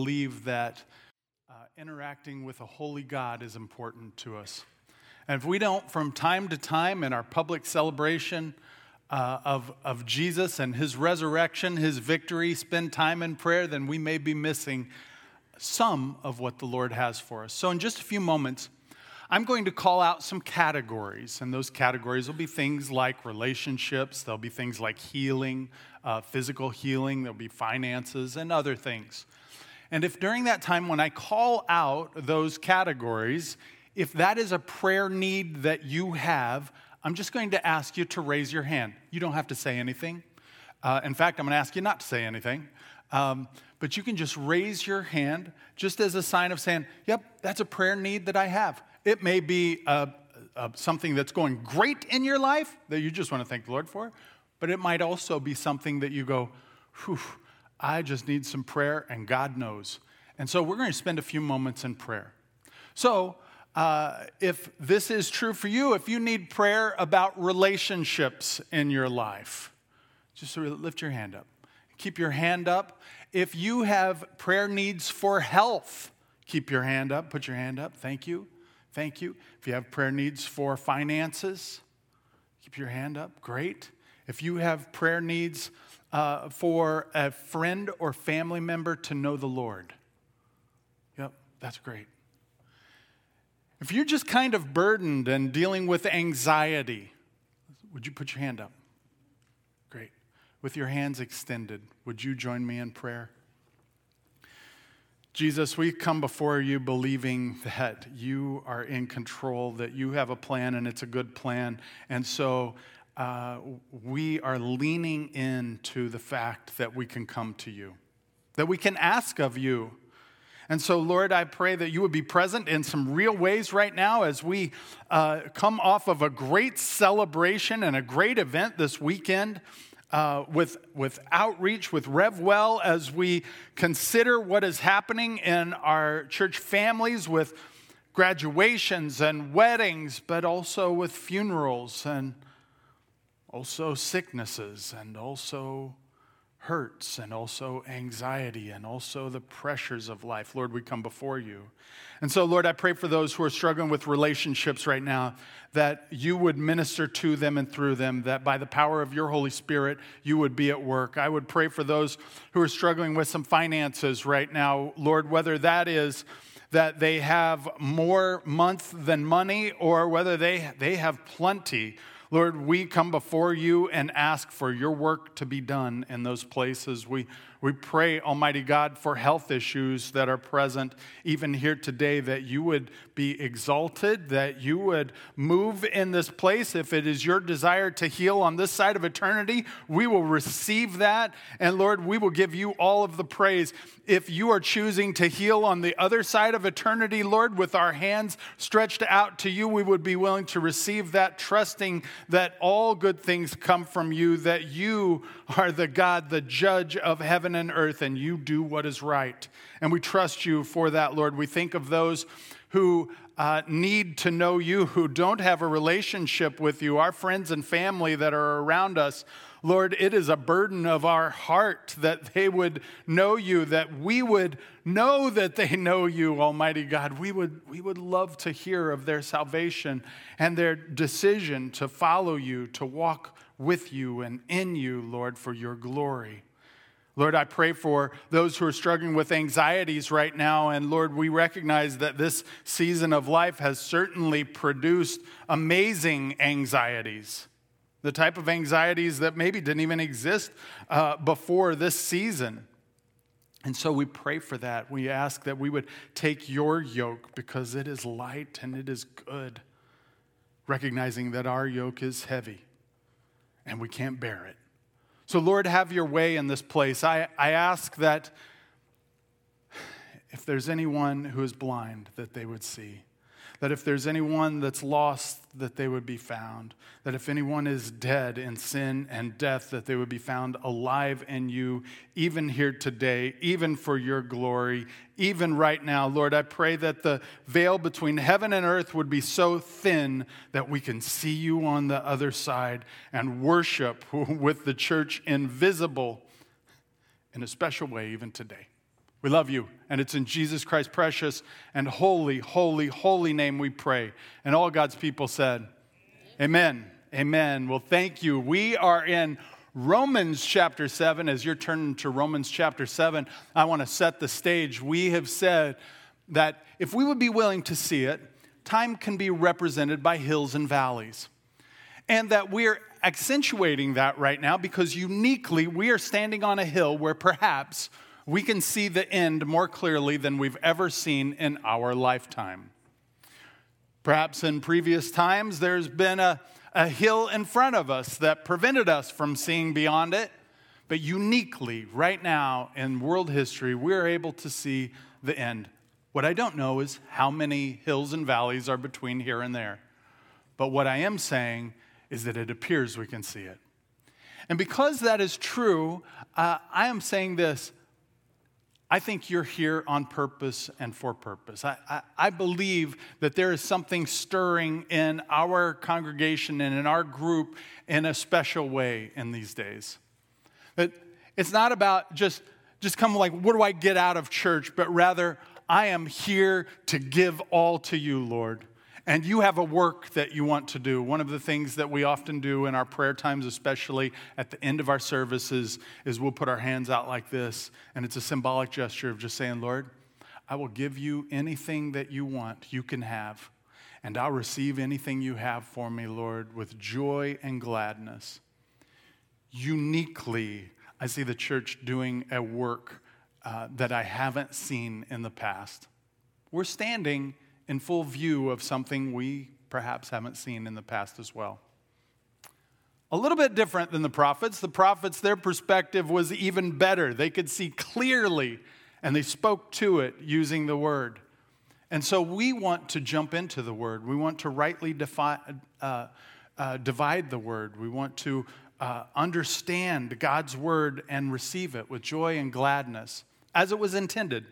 believe that uh, interacting with a holy God is important to us. And if we don't, from time to time in our public celebration uh, of, of Jesus and his resurrection, his victory, spend time in prayer, then we may be missing some of what the Lord has for us. So, in just a few moments, I'm going to call out some categories, and those categories will be things like relationships, there'll be things like healing, uh, physical healing, there'll be finances, and other things. And if during that time, when I call out those categories, if that is a prayer need that you have, I'm just going to ask you to raise your hand. You don't have to say anything. Uh, in fact, I'm going to ask you not to say anything. Um, but you can just raise your hand just as a sign of saying, Yep, that's a prayer need that I have. It may be uh, uh, something that's going great in your life that you just want to thank the Lord for, but it might also be something that you go, Whew, I just need some prayer, and God knows. And so we're going to spend a few moments in prayer. So, uh, if this is true for you, if you need prayer about relationships in your life, just lift your hand up. Keep your hand up. If you have prayer needs for health, keep your hand up. Put your hand up. Thank you. Thank you. If you have prayer needs for finances, keep your hand up. Great. If you have prayer needs uh, for a friend or family member to know the Lord. Yep, that's great. If you're just kind of burdened and dealing with anxiety, would you put your hand up? Great. With your hands extended, would you join me in prayer? Jesus, we come before you believing that you are in control, that you have a plan and it's a good plan. And so uh, we are leaning into the fact that we can come to you, that we can ask of you. And so, Lord, I pray that you would be present in some real ways right now as we uh, come off of a great celebration and a great event this weekend. Uh, with, with outreach, with RevWell, as we consider what is happening in our church families with graduations and weddings, but also with funerals and also sicknesses, and also hurts, and also anxiety, and also the pressures of life. Lord, we come before you. And so, Lord, I pray for those who are struggling with relationships right now that you would minister to them and through them, that by the power of your Holy Spirit, you would be at work. I would pray for those who are struggling with some finances right now, Lord, whether that is that they have more month than money or whether they, they have plenty. Lord, we come before you and ask for your work to be done in those places. We, we pray, Almighty God, for health issues that are present even here today, that you would be exalted, that you would move in this place. If it is your desire to heal on this side of eternity, we will receive that. And Lord, we will give you all of the praise. If you are choosing to heal on the other side of eternity, Lord, with our hands stretched out to you, we would be willing to receive that, trusting that all good things come from you, that you are the God, the judge of heaven and earth, and you do what is right. And we trust you for that, Lord. We think of those who uh, need to know you, who don't have a relationship with you, our friends and family that are around us. Lord, it is a burden of our heart that they would know you, that we would know that they know you, Almighty God. We would, we would love to hear of their salvation and their decision to follow you, to walk with you and in you, Lord, for your glory. Lord, I pray for those who are struggling with anxieties right now. And Lord, we recognize that this season of life has certainly produced amazing anxieties. The type of anxieties that maybe didn't even exist uh, before this season. And so we pray for that. We ask that we would take your yoke because it is light and it is good, recognizing that our yoke is heavy and we can't bear it. So, Lord, have your way in this place. I, I ask that if there's anyone who is blind, that they would see. That if there's anyone that's lost, that they would be found. That if anyone is dead in sin and death, that they would be found alive in you, even here today, even for your glory, even right now. Lord, I pray that the veil between heaven and earth would be so thin that we can see you on the other side and worship with the church invisible in a special way, even today. We love you, and it's in Jesus Christ's precious and holy, holy, holy name we pray. And all God's people said, Amen. Amen. Amen. Well, thank you. We are in Romans chapter 7. As you're turning to Romans chapter 7, I want to set the stage. We have said that if we would be willing to see it, time can be represented by hills and valleys. And that we're accentuating that right now because uniquely we are standing on a hill where perhaps we can see the end more clearly than we've ever seen in our lifetime. Perhaps in previous times, there's been a, a hill in front of us that prevented us from seeing beyond it. But uniquely, right now in world history, we're able to see the end. What I don't know is how many hills and valleys are between here and there. But what I am saying is that it appears we can see it. And because that is true, uh, I am saying this I think you're here on purpose and for purpose. I, I, I, believe that there is something stirring in our congregation and in our group in a special way in these days. That it's not about just, just come like, what do I get out of church? But rather, I am here to give all to you, Lord and you have a work that you want to do. One of the things that we often do in our prayer times, especially at the end of our services, is we'll put our hands out like this, and it's a symbolic gesture of just saying, Lord, I will give you anything that you want, you can have, and I'll receive anything you have for me, Lord, with joy and gladness. Uniquely, I see the church doing a work uh, that I haven't seen in the past. We're standing in full view of something we perhaps haven't seen in the past as well. A little bit different than the prophets. The prophets, their perspective was even better. They could see clearly and they spoke to it using the word. And so we want to jump into the word. We want to rightly defi- uh, uh, divide the word. We want to uh, understand God's word and receive it with joy and gladness as it was intended.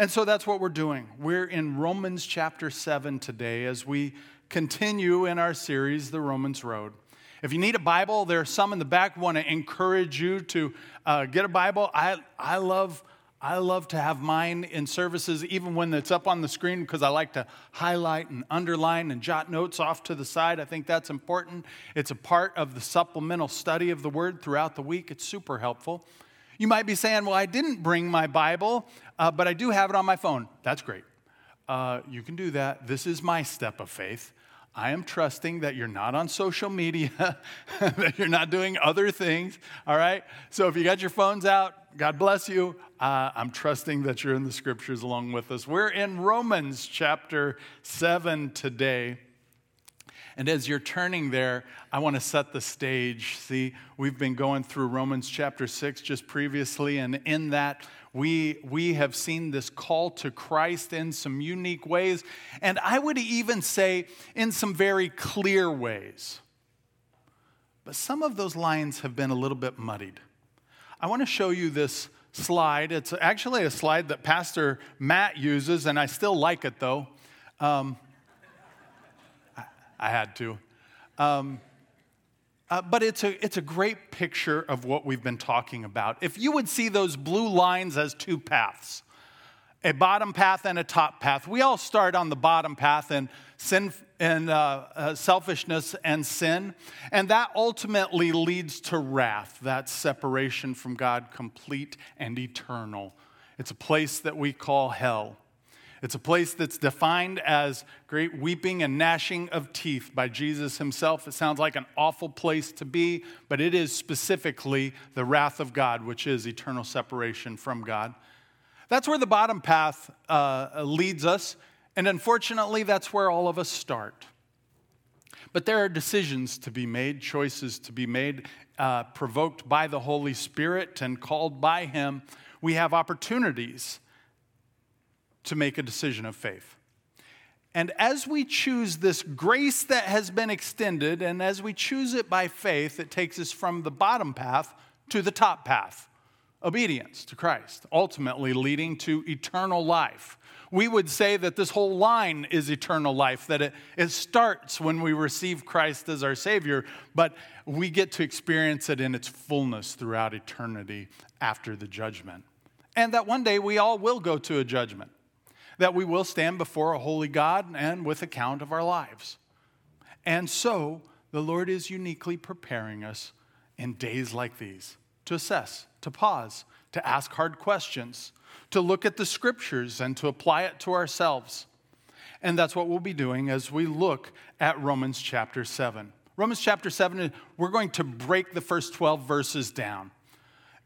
And so that's what we're doing. We're in Romans chapter 7 today as we continue in our series, The Romans Road. If you need a Bible, there are some in the back. I want to encourage you to uh, get a Bible. I, I, love, I love to have mine in services, even when it's up on the screen, because I like to highlight and underline and jot notes off to the side. I think that's important. It's a part of the supplemental study of the Word throughout the week. It's super helpful. You might be saying, Well, I didn't bring my Bible, uh, but I do have it on my phone. That's great. Uh, you can do that. This is my step of faith. I am trusting that you're not on social media, that you're not doing other things, all right? So if you got your phones out, God bless you. Uh, I'm trusting that you're in the scriptures along with us. We're in Romans chapter 7 today. And as you're turning there, I want to set the stage. See, we've been going through Romans chapter 6 just previously, and in that, we, we have seen this call to Christ in some unique ways, and I would even say in some very clear ways. But some of those lines have been a little bit muddied. I want to show you this slide. It's actually a slide that Pastor Matt uses, and I still like it though. Um, I had to. Um, uh, but it's a, it's a great picture of what we've been talking about. If you would see those blue lines as two paths, a bottom path and a top path, we all start on the bottom path in sin and uh, uh, selfishness and sin, and that ultimately leads to wrath. That separation from God, complete and eternal. It's a place that we call hell. It's a place that's defined as great weeping and gnashing of teeth by Jesus himself. It sounds like an awful place to be, but it is specifically the wrath of God, which is eternal separation from God. That's where the bottom path uh, leads us, and unfortunately, that's where all of us start. But there are decisions to be made, choices to be made, uh, provoked by the Holy Spirit and called by Him. We have opportunities to make a decision of faith. And as we choose this grace that has been extended, and as we choose it by faith, it takes us from the bottom path to the top path obedience to Christ, ultimately leading to eternal life. We would say that this whole line is eternal life, that it, it starts when we receive Christ as our Savior, but we get to experience it in its fullness throughout eternity after the judgment. and that one day we all will go to a judgment, that we will stand before a holy God and with account of our lives. And so the Lord is uniquely preparing us in days like these to assess, to pause, to ask hard questions, to look at the scriptures and to apply it to ourselves. And that's what we'll be doing as we look at Romans chapter 7. Romans chapter 7, we're going to break the first 12 verses down.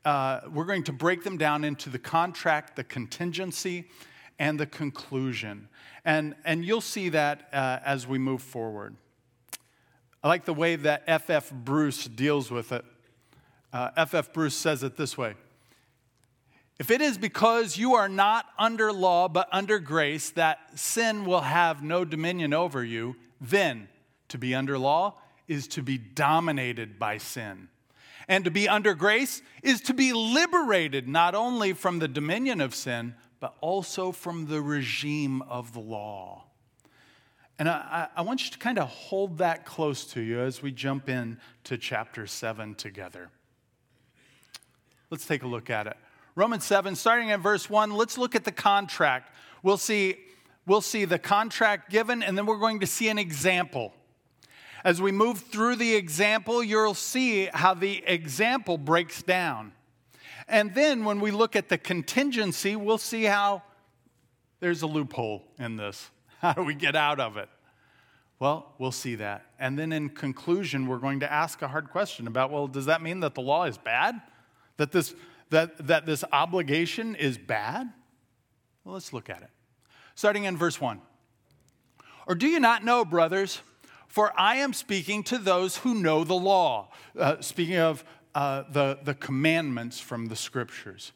Uh, we're going to break them down into the contract, the contingency, and the conclusion. And, and you'll see that uh, as we move forward. I like the way that F.F. Bruce deals with it. F.F. Uh, Bruce says it this way If it is because you are not under law but under grace that sin will have no dominion over you, then to be under law is to be dominated by sin. And to be under grace is to be liberated not only from the dominion of sin, but also from the regime of the law. And I, I, want you to kind of hold that close to you as we jump in to chapter 7 together. Let's take a look at it. Romans 7, starting at verse 1, let's look at the contract. We'll see, we'll see the contract given, and then we're going to see an example. As we move through the example, you'll see how the example breaks down. And then when we look at the contingency, we'll see how there's a loophole in this. How do we get out of it? Well, we'll see that. And then in conclusion, we're going to ask a hard question about well, does that mean that the law is bad? That this, that, that this obligation is bad? Well, let's look at it. Starting in verse 1. Or do you not know, brothers? For I am speaking to those who know the law. Uh, speaking of uh, the, the commandments from the scriptures,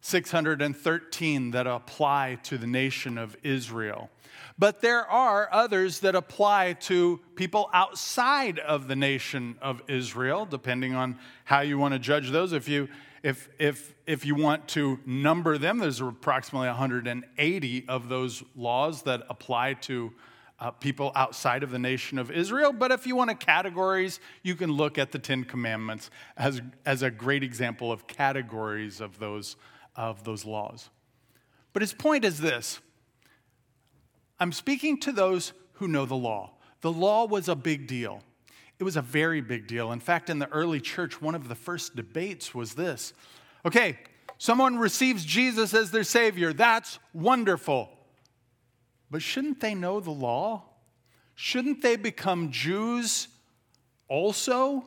613 that apply to the nation of Israel. But there are others that apply to people outside of the nation of Israel, depending on how you want to judge those. If you, if, if, if you want to number them, there's approximately 180 of those laws that apply to uh, people outside of the nation of Israel. But if you want to categories, you can look at the Ten Commandments as, as a great example of categories of those, of those laws. But his point is this I'm speaking to those who know the law. The law was a big deal. It was a very big deal. In fact, in the early church, one of the first debates was this okay, someone receives Jesus as their Savior. That's wonderful. But shouldn't they know the law? Shouldn't they become Jews also?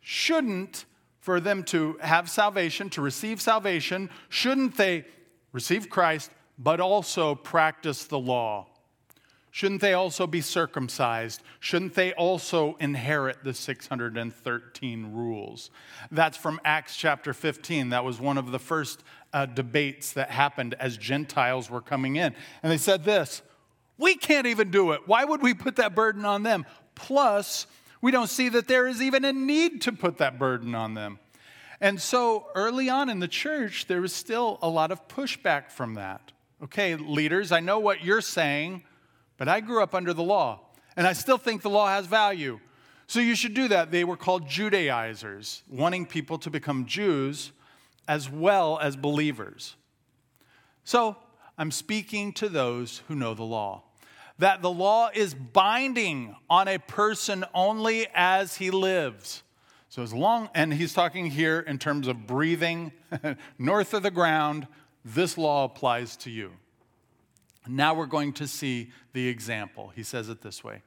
Shouldn't, for them to have salvation, to receive salvation, shouldn't they receive Christ, but also practice the law? Shouldn't they also be circumcised? Shouldn't they also inherit the 613 rules? That's from Acts chapter 15. That was one of the first uh, debates that happened as Gentiles were coming in. And they said this We can't even do it. Why would we put that burden on them? Plus, we don't see that there is even a need to put that burden on them. And so early on in the church, there was still a lot of pushback from that. Okay, leaders, I know what you're saying but I grew up under the law, and I still think the law has value. So you should do that. They were called Judaizers, wanting people to become Jews as well as believers. So I'm speaking to those who know the law. That the law is binding on a person only as he lives. So as long, and he's talking here in terms of breathing north of the ground, this law applies to you. Now we're going to see the example. He says it this way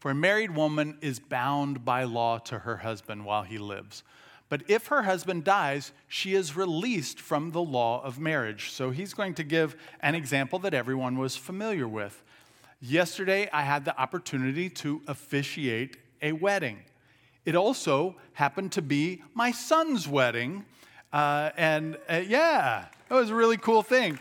For a married woman is bound by law to her husband while he lives. But if her husband dies, she is released from the law of marriage. So he's going to give an example that everyone was familiar with. Yesterday, I had the opportunity to officiate a wedding. It also happened to be my son's wedding. Uh, and uh, yeah, it was a really cool thing.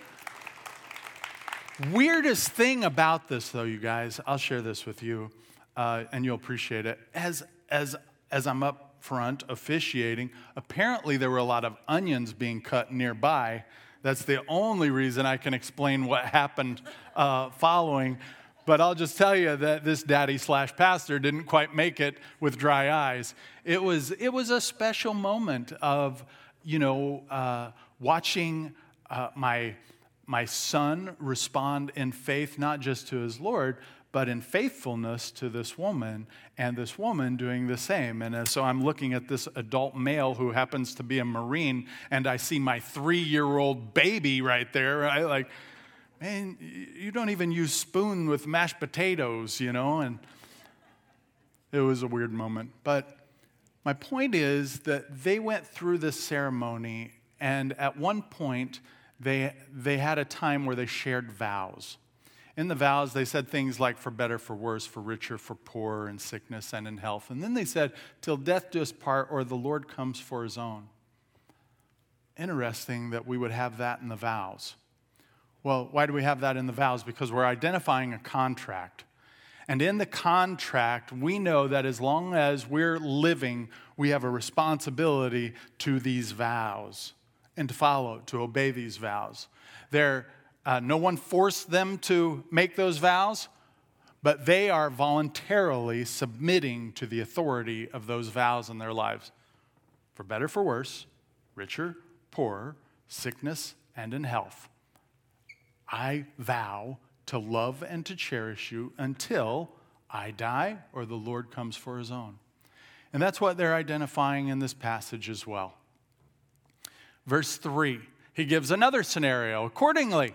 Weirdest thing about this, though, you guys, I'll share this with you, uh, and you'll appreciate it. As, as, as I'm up front officiating, apparently there were a lot of onions being cut nearby. That's the only reason I can explain what happened uh, following. But I'll just tell you that this daddy slash pastor didn't quite make it with dry eyes. It was, it was a special moment of, you know, uh, watching uh, my, my son respond in faith, not just to his Lord, but in faithfulness to this woman, and this woman doing the same. And so I'm looking at this adult male who happens to be a Marine, and I see my three year old baby right there. Right? Like, man, you don't even use spoon with mashed potatoes, you know? And it was a weird moment. But my point is that they went through this ceremony, and at one point, they, they had a time where they shared vows. In the vows, they said things like, for better, for worse, for richer, for poorer, in sickness and in health. And then they said, till death do us part, or the Lord comes for his own. Interesting that we would have that in the vows. Well, why do we have that in the vows? Because we're identifying a contract. And in the contract, we know that as long as we're living, we have a responsibility to these vows and to follow, to obey these vows. There, uh, no one forced them to make those vows, but they are voluntarily submitting to the authority of those vows in their lives. For better, for worse, richer, poorer, sickness, and in health. I vow to love and to cherish you until I die or the Lord comes for his own. And that's what they're identifying in this passage as well. Verse 3, he gives another scenario. Accordingly,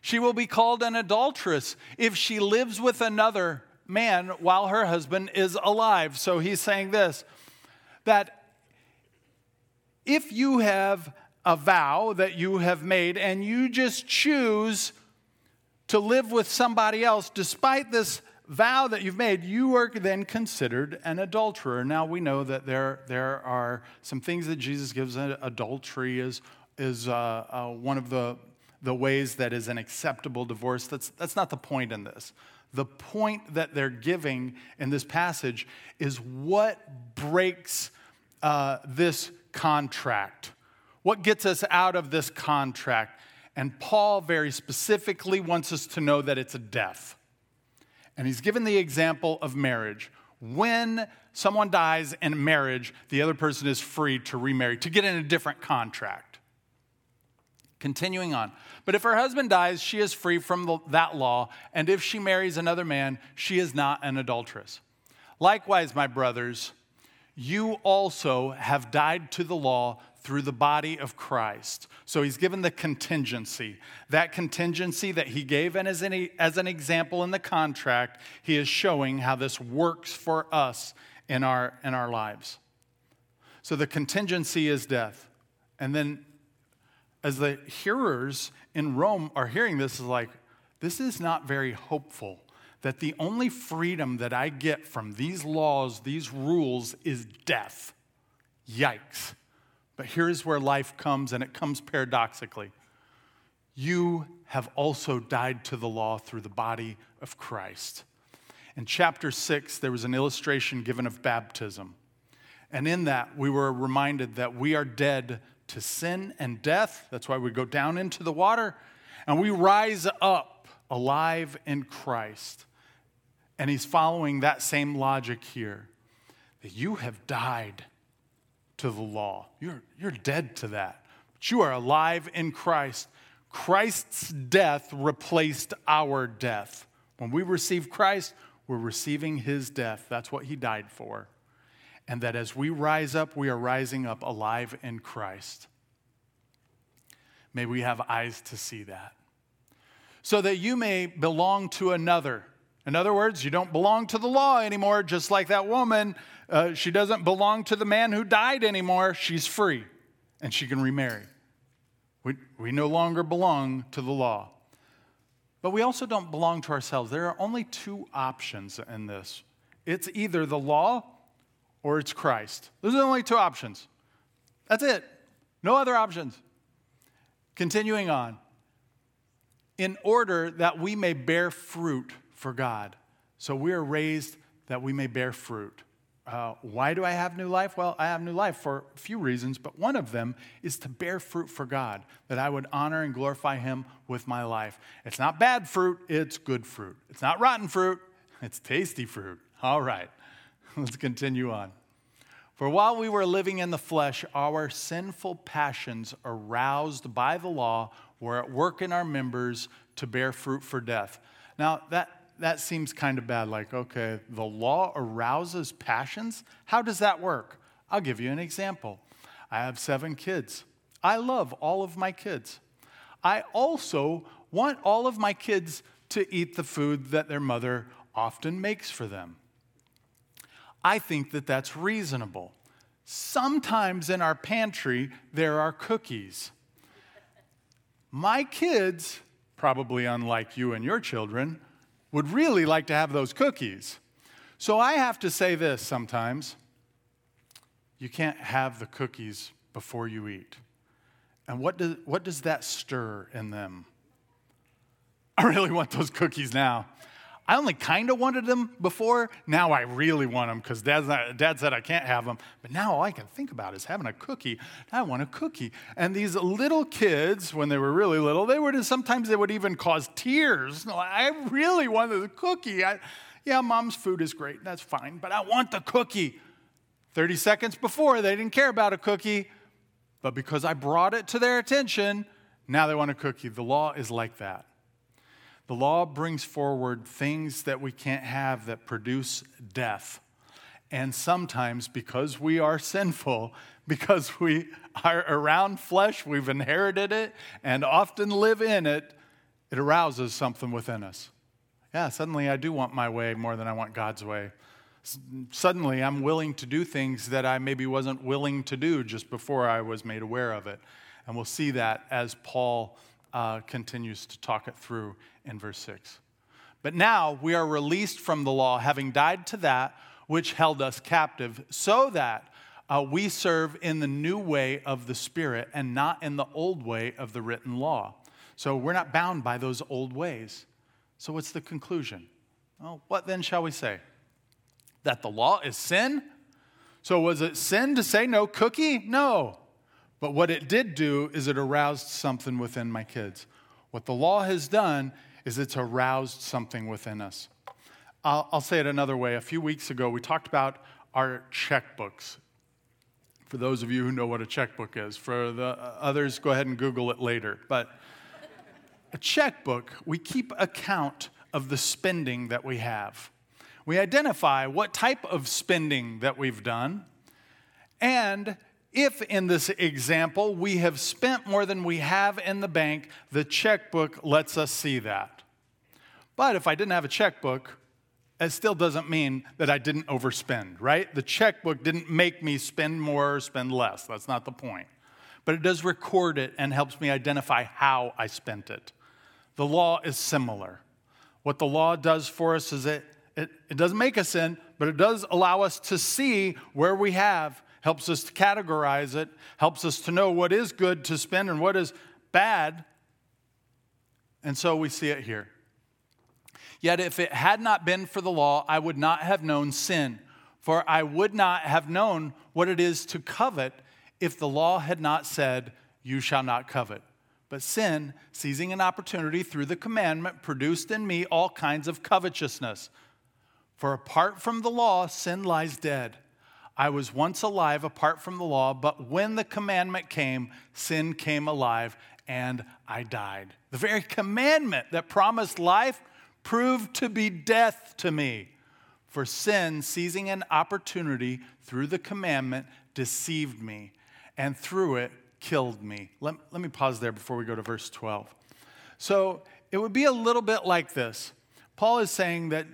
she will be called an adulteress if she lives with another man while her husband is alive. So he's saying this that if you have a vow that you have made and you just choose to live with somebody else despite this vow that you've made, you are then considered an adulterer. Now we know that there, there are some things that Jesus gives. Adultery is, is uh, uh, one of the, the ways that is an acceptable divorce. That's, that's not the point in this. The point that they're giving in this passage is what breaks uh, this contract. What gets us out of this contract? And Paul very specifically wants us to know that it's a death. And he's given the example of marriage. When someone dies in marriage, the other person is free to remarry, to get in a different contract. Continuing on. But if her husband dies, she is free from the, that law, and if she marries another man, she is not an adulteress. Likewise, my brothers, you also have died to the law through the body of Christ. So he's given the contingency. That contingency that he gave and as an, as an example in the contract, he is showing how this works for us in our, in our lives. So the contingency is death. And then as the hearers in Rome are hearing this, is like, this is not very hopeful. That the only freedom that I get from these laws, these rules, is death. Yikes. But here's where life comes, and it comes paradoxically. You have also died to the law through the body of Christ. In chapter 6, there was an illustration given of baptism. And in that, we were reminded that we are dead to sin and death. That's why we go down into the water. And we rise up alive in Christ. And he's following that same logic here that you have died to the law. You're, you're dead to that. But you are alive in Christ. Christ's death replaced our death. When we receive Christ, we're receiving his death. That's what he died for. And that as we rise up, we are rising up alive in Christ. May we have eyes to see that. So that you may belong to another. In other words, you don't belong to the law anymore, just like that woman uh, she doesn't belong to the man who died anymore. She's free and she can remarry. We, we no longer belong to the law. But we also don't belong to ourselves. There are only two options in this it's either the law or it's Christ. Those are the only two options. That's it. No other options. Continuing on. In order that we may bear fruit for God. So we are raised that we may bear fruit. Uh, why do I have new life? Well, I have new life for a few reasons, but one of them is to bear fruit for God, that I would honor and glorify Him with my life. It's not bad fruit, it's good fruit. It's not rotten fruit, it's tasty fruit. All right, let's continue on. For while we were living in the flesh, our sinful passions aroused by the law We're at work in our members to bear fruit for death. Now, that, that seems kind of bad. Like, okay, the law arouses passions? How does that work? I'll give you an example. I have seven kids. I love all of my kids. I also want all of my kids to eat the food that their mother often makes for them. I think that that's reasonable. Sometimes in our pantry, there are cookies. My kids, probably unlike you and your children, would really like to have those cookies. So I have to say this sometimes you can't have the cookies before you eat. And what does, what does that stir in them? I really want those cookies now. I only kind of wanted them before. Now I really want them because Dad, Dad said I can't have them. But now all I can think about is having a cookie. I want a cookie. And these little kids, when they were really little, they would sometimes they would even cause tears. I really wanted the cookie. I, yeah, mom's food is great. That's fine. But I want the cookie. 30 seconds before, they didn't care about a cookie. But because I brought it to their attention, now they want a cookie. The law is like that. The law brings forward things that we can't have that produce death. And sometimes, because we are sinful, because we are around flesh, we've inherited it and often live in it, it arouses something within us. Yeah, suddenly I do want my way more than I want God's way. Suddenly I'm willing to do things that I maybe wasn't willing to do just before I was made aware of it. And we'll see that as Paul uh, continues to talk it through in verse 6. But now we are released from the law, having died to that which held us captive, so that uh, we serve in the new way of the Spirit and not in the old way of the written law. So we're not bound by those old ways. So what's the conclusion? Well, what then shall we say? That the law is sin? So was it sin to say no cookie? No. But what it did do is it aroused something within my kids. What the law has done is it's aroused something within us. I'll, I'll, say it another way. A few weeks ago, we talked about our checkbooks. For those of you who know what a checkbook is, for the others, go ahead and Google it later. But a checkbook, we keep account of the spending that we have. We identify what type of spending that we've done, and if in this example we have spent more than we have in the bank, the checkbook lets us see that. But if I didn't have a checkbook, it still doesn't mean that I didn't overspend, right? The checkbook didn't make me spend more or spend less. That's not the point. But it does record it and helps me identify how I spent it. The law is similar. What the law does for us is it, it, it doesn't make us sin, but it does allow us to see where we have helps us to categorize it, helps us to know what is good to spend and what is bad. And so we see it here. Yet if it had not been for the law, I would not have known sin, for I would not have known what it is to covet if the law had not said, You shall not covet. But sin, seizing an opportunity through the commandment, produced in me all kinds of covetousness. For apart from the law, sin lies dead. I was once alive apart from the law, but when the commandment came, sin came alive and I died. The very commandment that promised life proved to be death to me. For sin, seizing an opportunity through the commandment, deceived me, and through it killed me. Let, let me pause there before we go to verse 12. So it would be a little bit like this Paul is saying that,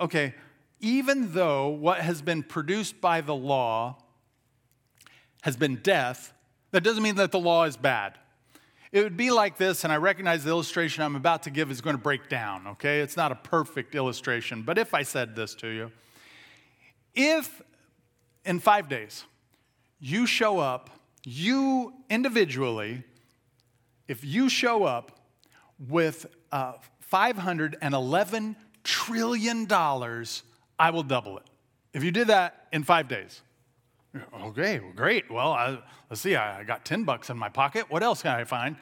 okay, even though what has been produced by the law has been death, that doesn't mean that the law is bad. It would be like this, and I recognize the illustration I'm about to give is going to break down, okay? It's not a perfect illustration, but if I said this to you, if in five days you show up, you individually, if you show up with uh, $511 trillion I will double it. If you did that in five days, okay, well, great. Well, I, let's see, I, I got 10 bucks in my pocket. What else can I find?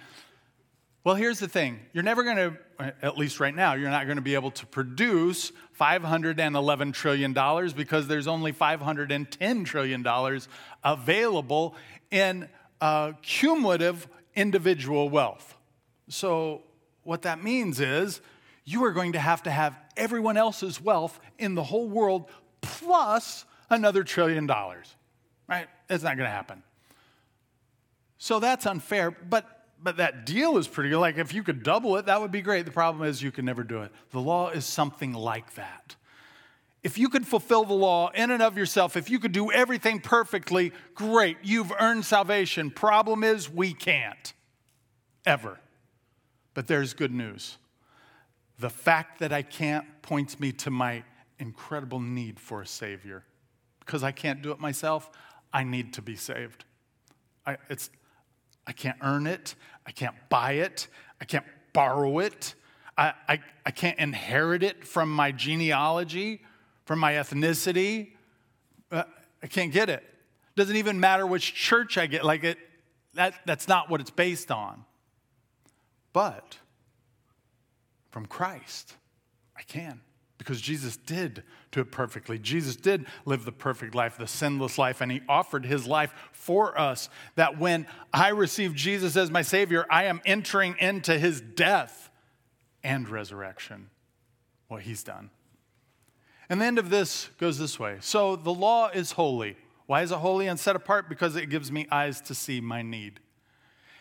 Well, here's the thing you're never going to, at least right now, you're not going to be able to produce $511 trillion because there's only $510 trillion available in uh, cumulative individual wealth. So, what that means is you are going to have to have everyone else's wealth in the whole world plus another trillion dollars, right? It's not going to happen. So that's unfair, but but that deal is pretty good. Like if you could double it, that would be great. The problem is you can never do it. The law is something like that. If you could fulfill the law in and of yourself, if you could do everything perfectly, great, you've earned salvation. Problem is, we can't. Ever. But there's good news. The fact that I can't points me to my incredible need for a Savior. Because I can't do it myself, I need to be saved. I, it's, I can't earn it, I can't buy it, I can't borrow it, I, I, I can't inherit it from my genealogy from my ethnicity. Uh, I can't get it. Doesn't even matter which church I get. Like it, that, that's not what it's based on. But from Christ, I can. Because Jesus did do it perfectly. Jesus did live the perfect life, the sinless life, and he offered his life for us. That when I receive Jesus as my Savior, I am entering into his death and resurrection, what he's done. And the end of this goes this way. So the law is holy. Why is it holy and set apart? Because it gives me eyes to see my need.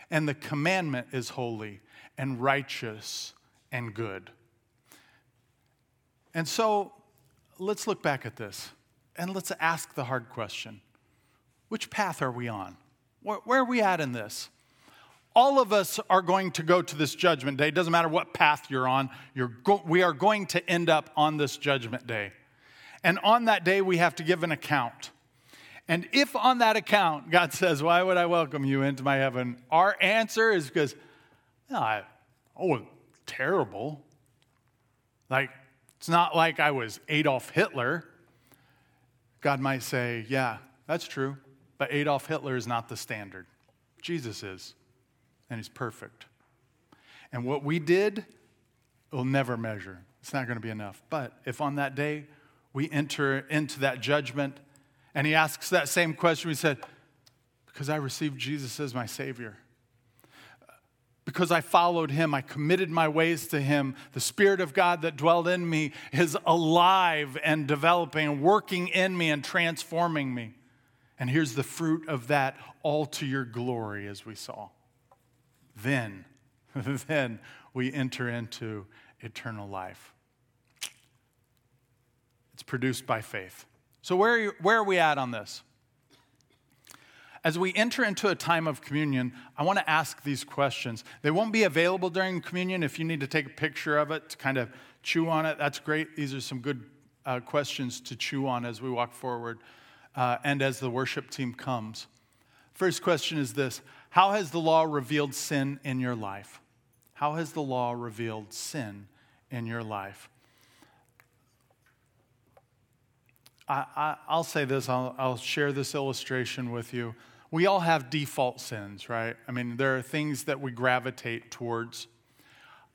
And the commandment is holy and righteous and good. And so let's look back at this and let's ask the hard question Which path are we on? Where, are we at in this? all of us are going to go to this judgment day. It doesn't matter what path you're on, you're go- we are going to end up on this judgment day. And on that day, we have to give an account. And if on that account, God says, Why would I welcome you into my heaven? Our answer is because, no, ah, I, oh, terrible. Like, it's not like I was Adolf Hitler. God might say, Yeah, that's true, but Adolf Hitler is not the standard. Jesus is, and he's perfect. And what we did will never measure. It's not going to be enough. But if on that day we enter into that judgment. And he asks that same question. He said, Because I received Jesus as my Savior. Because I followed him, I committed my ways to him. The Spirit of God that dwelled in me is alive and developing and working in me and transforming me. And here's the fruit of that all to your glory, as we saw. Then, then we enter into eternal life. It's produced by faith. So, where are, you, where are we at on this? As we enter into a time of communion, I want to ask these questions. They won't be available during communion. If you need to take a picture of it to kind of chew on it, that's great. These are some good uh, questions to chew on as we walk forward uh, and as the worship team comes. First question is this How has the law revealed sin in your life? How has the law revealed sin in your life? I, will say this, I'll, I'll share this illustration with you. We all have default sins, right? I mean, there are things that we gravitate towards.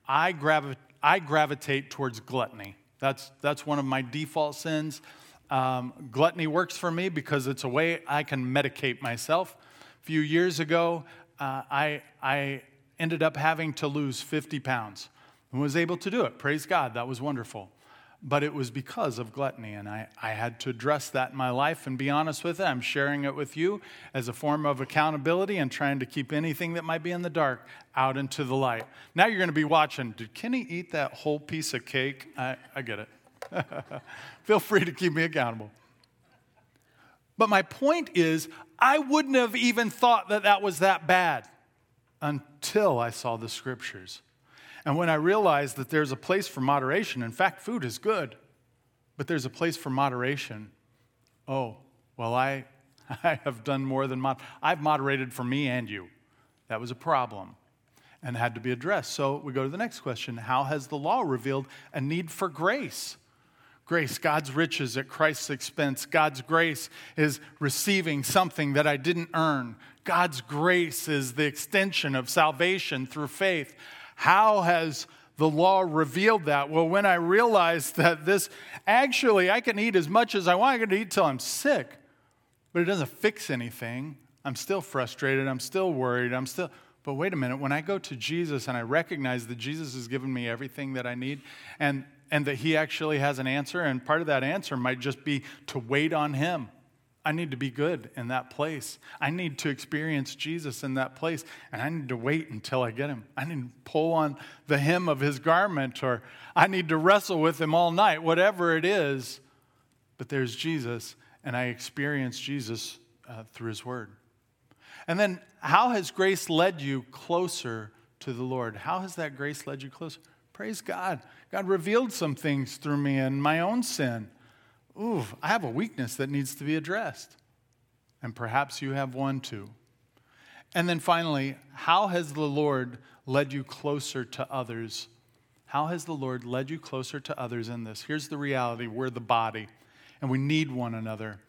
I, gravi- I gravitate towards gluttony. That's, that's one of my default sins. Um, gluttony works for me because it's a way I can medicate myself. A few years ago, uh, I, I ended up having to lose 50 pounds and was able to do it. Praise God, that was wonderful but it was because of gluttony. And I, I had to address that in my life and be honest with it. I'm sharing it with you as a form of accountability and trying to keep anything that might be in the dark out into the light. Now you're going to be watching did Kenny eat that whole piece of cake? I, I get it. Feel free to keep me accountable. But my point is, I wouldn't have even thought that that was that bad until I saw the scriptures. And when I realized that there's a place for moderation, in fact, food is good, but there's a place for moderation. Oh, well, I, I have done more than mod- I've moderated for me and you. That was a problem and had to be addressed. So we go to the next question How has the law revealed a need for grace? Grace, God's riches at Christ's expense. God's grace is receiving something that I didn't earn. God's grace is the extension of salvation through faith. How has the law revealed that? Well, when I realized that this actually, I can eat as much as I want, I can eat till I'm sick, but it doesn't fix anything. I'm still frustrated. I'm still worried. I'm still, but wait a minute, when I go to Jesus and I recognize that Jesus has given me everything that I need and, and that He actually has an answer, and part of that answer might just be to wait on Him. I need to be good in that place. I need to experience Jesus in that place, and I need to wait until I get him. I need to pull on the hem of his garment, or I need to wrestle with him all night, whatever it is. But there's Jesus, and I experience Jesus uh, through his word. And then, how has grace led you closer to the Lord? How has that grace led you closer? Praise God. God revealed some things through me and my own sin ooh, I have a weakness that needs to be addressed. And perhaps you have one too. And then finally, how has the Lord led you closer to others? How has the Lord led you closer to others in this? Here's the reality we're the body, and we need one another.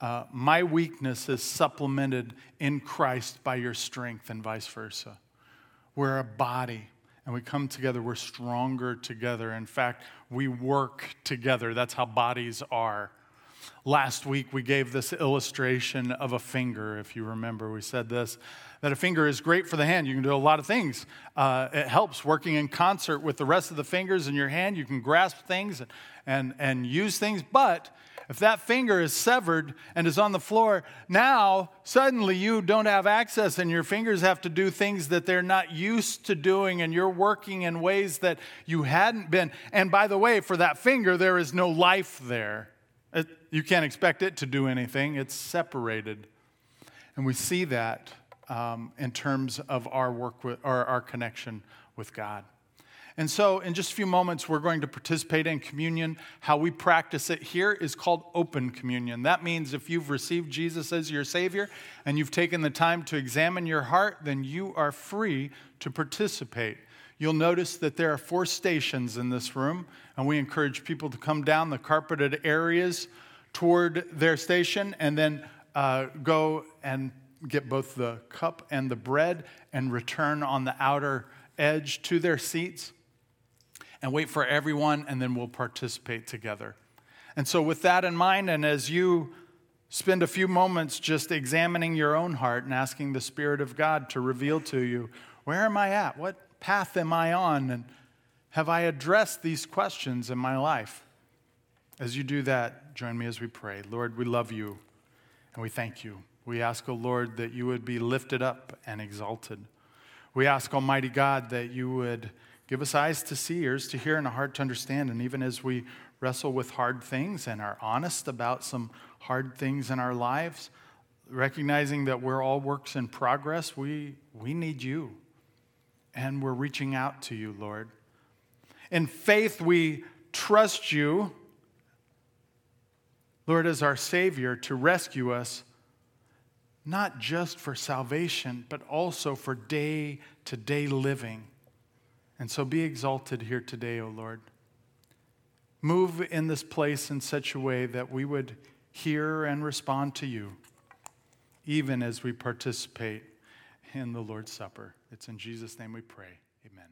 Uh, my weakness is supplemented in Christ by your strength, and vice versa. We're a body and we come together, we're stronger together. In fact, we work together. That's how bodies are. Last week, we gave this illustration of a finger, if you remember. We said this that a finger is great for the hand. You can do a lot of things. Uh, it helps working in concert with the rest of the fingers in your hand. You can grasp things and, and, and use things, but if that finger is severed and is on the floor, now suddenly you don't have access and your fingers have to do things that they're not used to doing and you're working in ways that you hadn't been. And by the way, for that finger, there is no life there. It, you can't expect it to do anything, it's separated. And we see that um, in terms of our work with, or our connection with God. And so, in just a few moments, we're going to participate in communion. How we practice it here is called open communion. That means if you've received Jesus as your Savior and you've taken the time to examine your heart, then you are free to participate. You'll notice that there are four stations in this room, and we encourage people to come down the carpeted areas toward their station and then uh, go and get both the cup and the bread and return on the outer edge to their seats and wait for everyone, and then we'll participate together. And so, with that in mind, and as you spend a few moments just examining your own heart and asking the Spirit of God to reveal to you, where am I at? What path am I on? And have I addressed these questions in my life? As you do that, join me as we pray. Lord, we love you and we thank you. We ask, O oh Lord, that you would be lifted up and exalted. We ask, Almighty God, that you would Give us eyes to see, ears to hear, and a heart to understand. And even as we wrestle with hard things and are honest about some hard things in our lives, recognizing that we're all works in progress, we, we need you. And we're reaching out to you, Lord. In faith, we trust you, Lord, as our Savior to rescue us, not just for salvation, but also for day to day living. And so be exalted here today, O Lord. Move in this place in such a way that we would hear and respond to you, even as we participate in the Lord's Supper. It's in Jesus' name we pray. Amen.